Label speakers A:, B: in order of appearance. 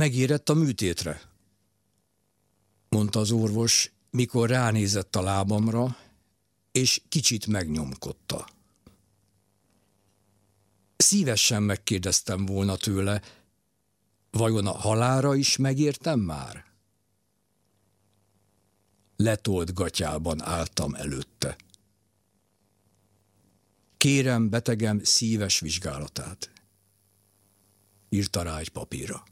A: Megérett a műtétre, mondta az orvos, mikor ránézett a lábamra, és kicsit megnyomkodta. Szívesen megkérdeztem volna tőle, vajon a halára is megértem már? Letolt gatyában álltam előtte. Kérem betegem szíves vizsgálatát. Írta rá egy papírra.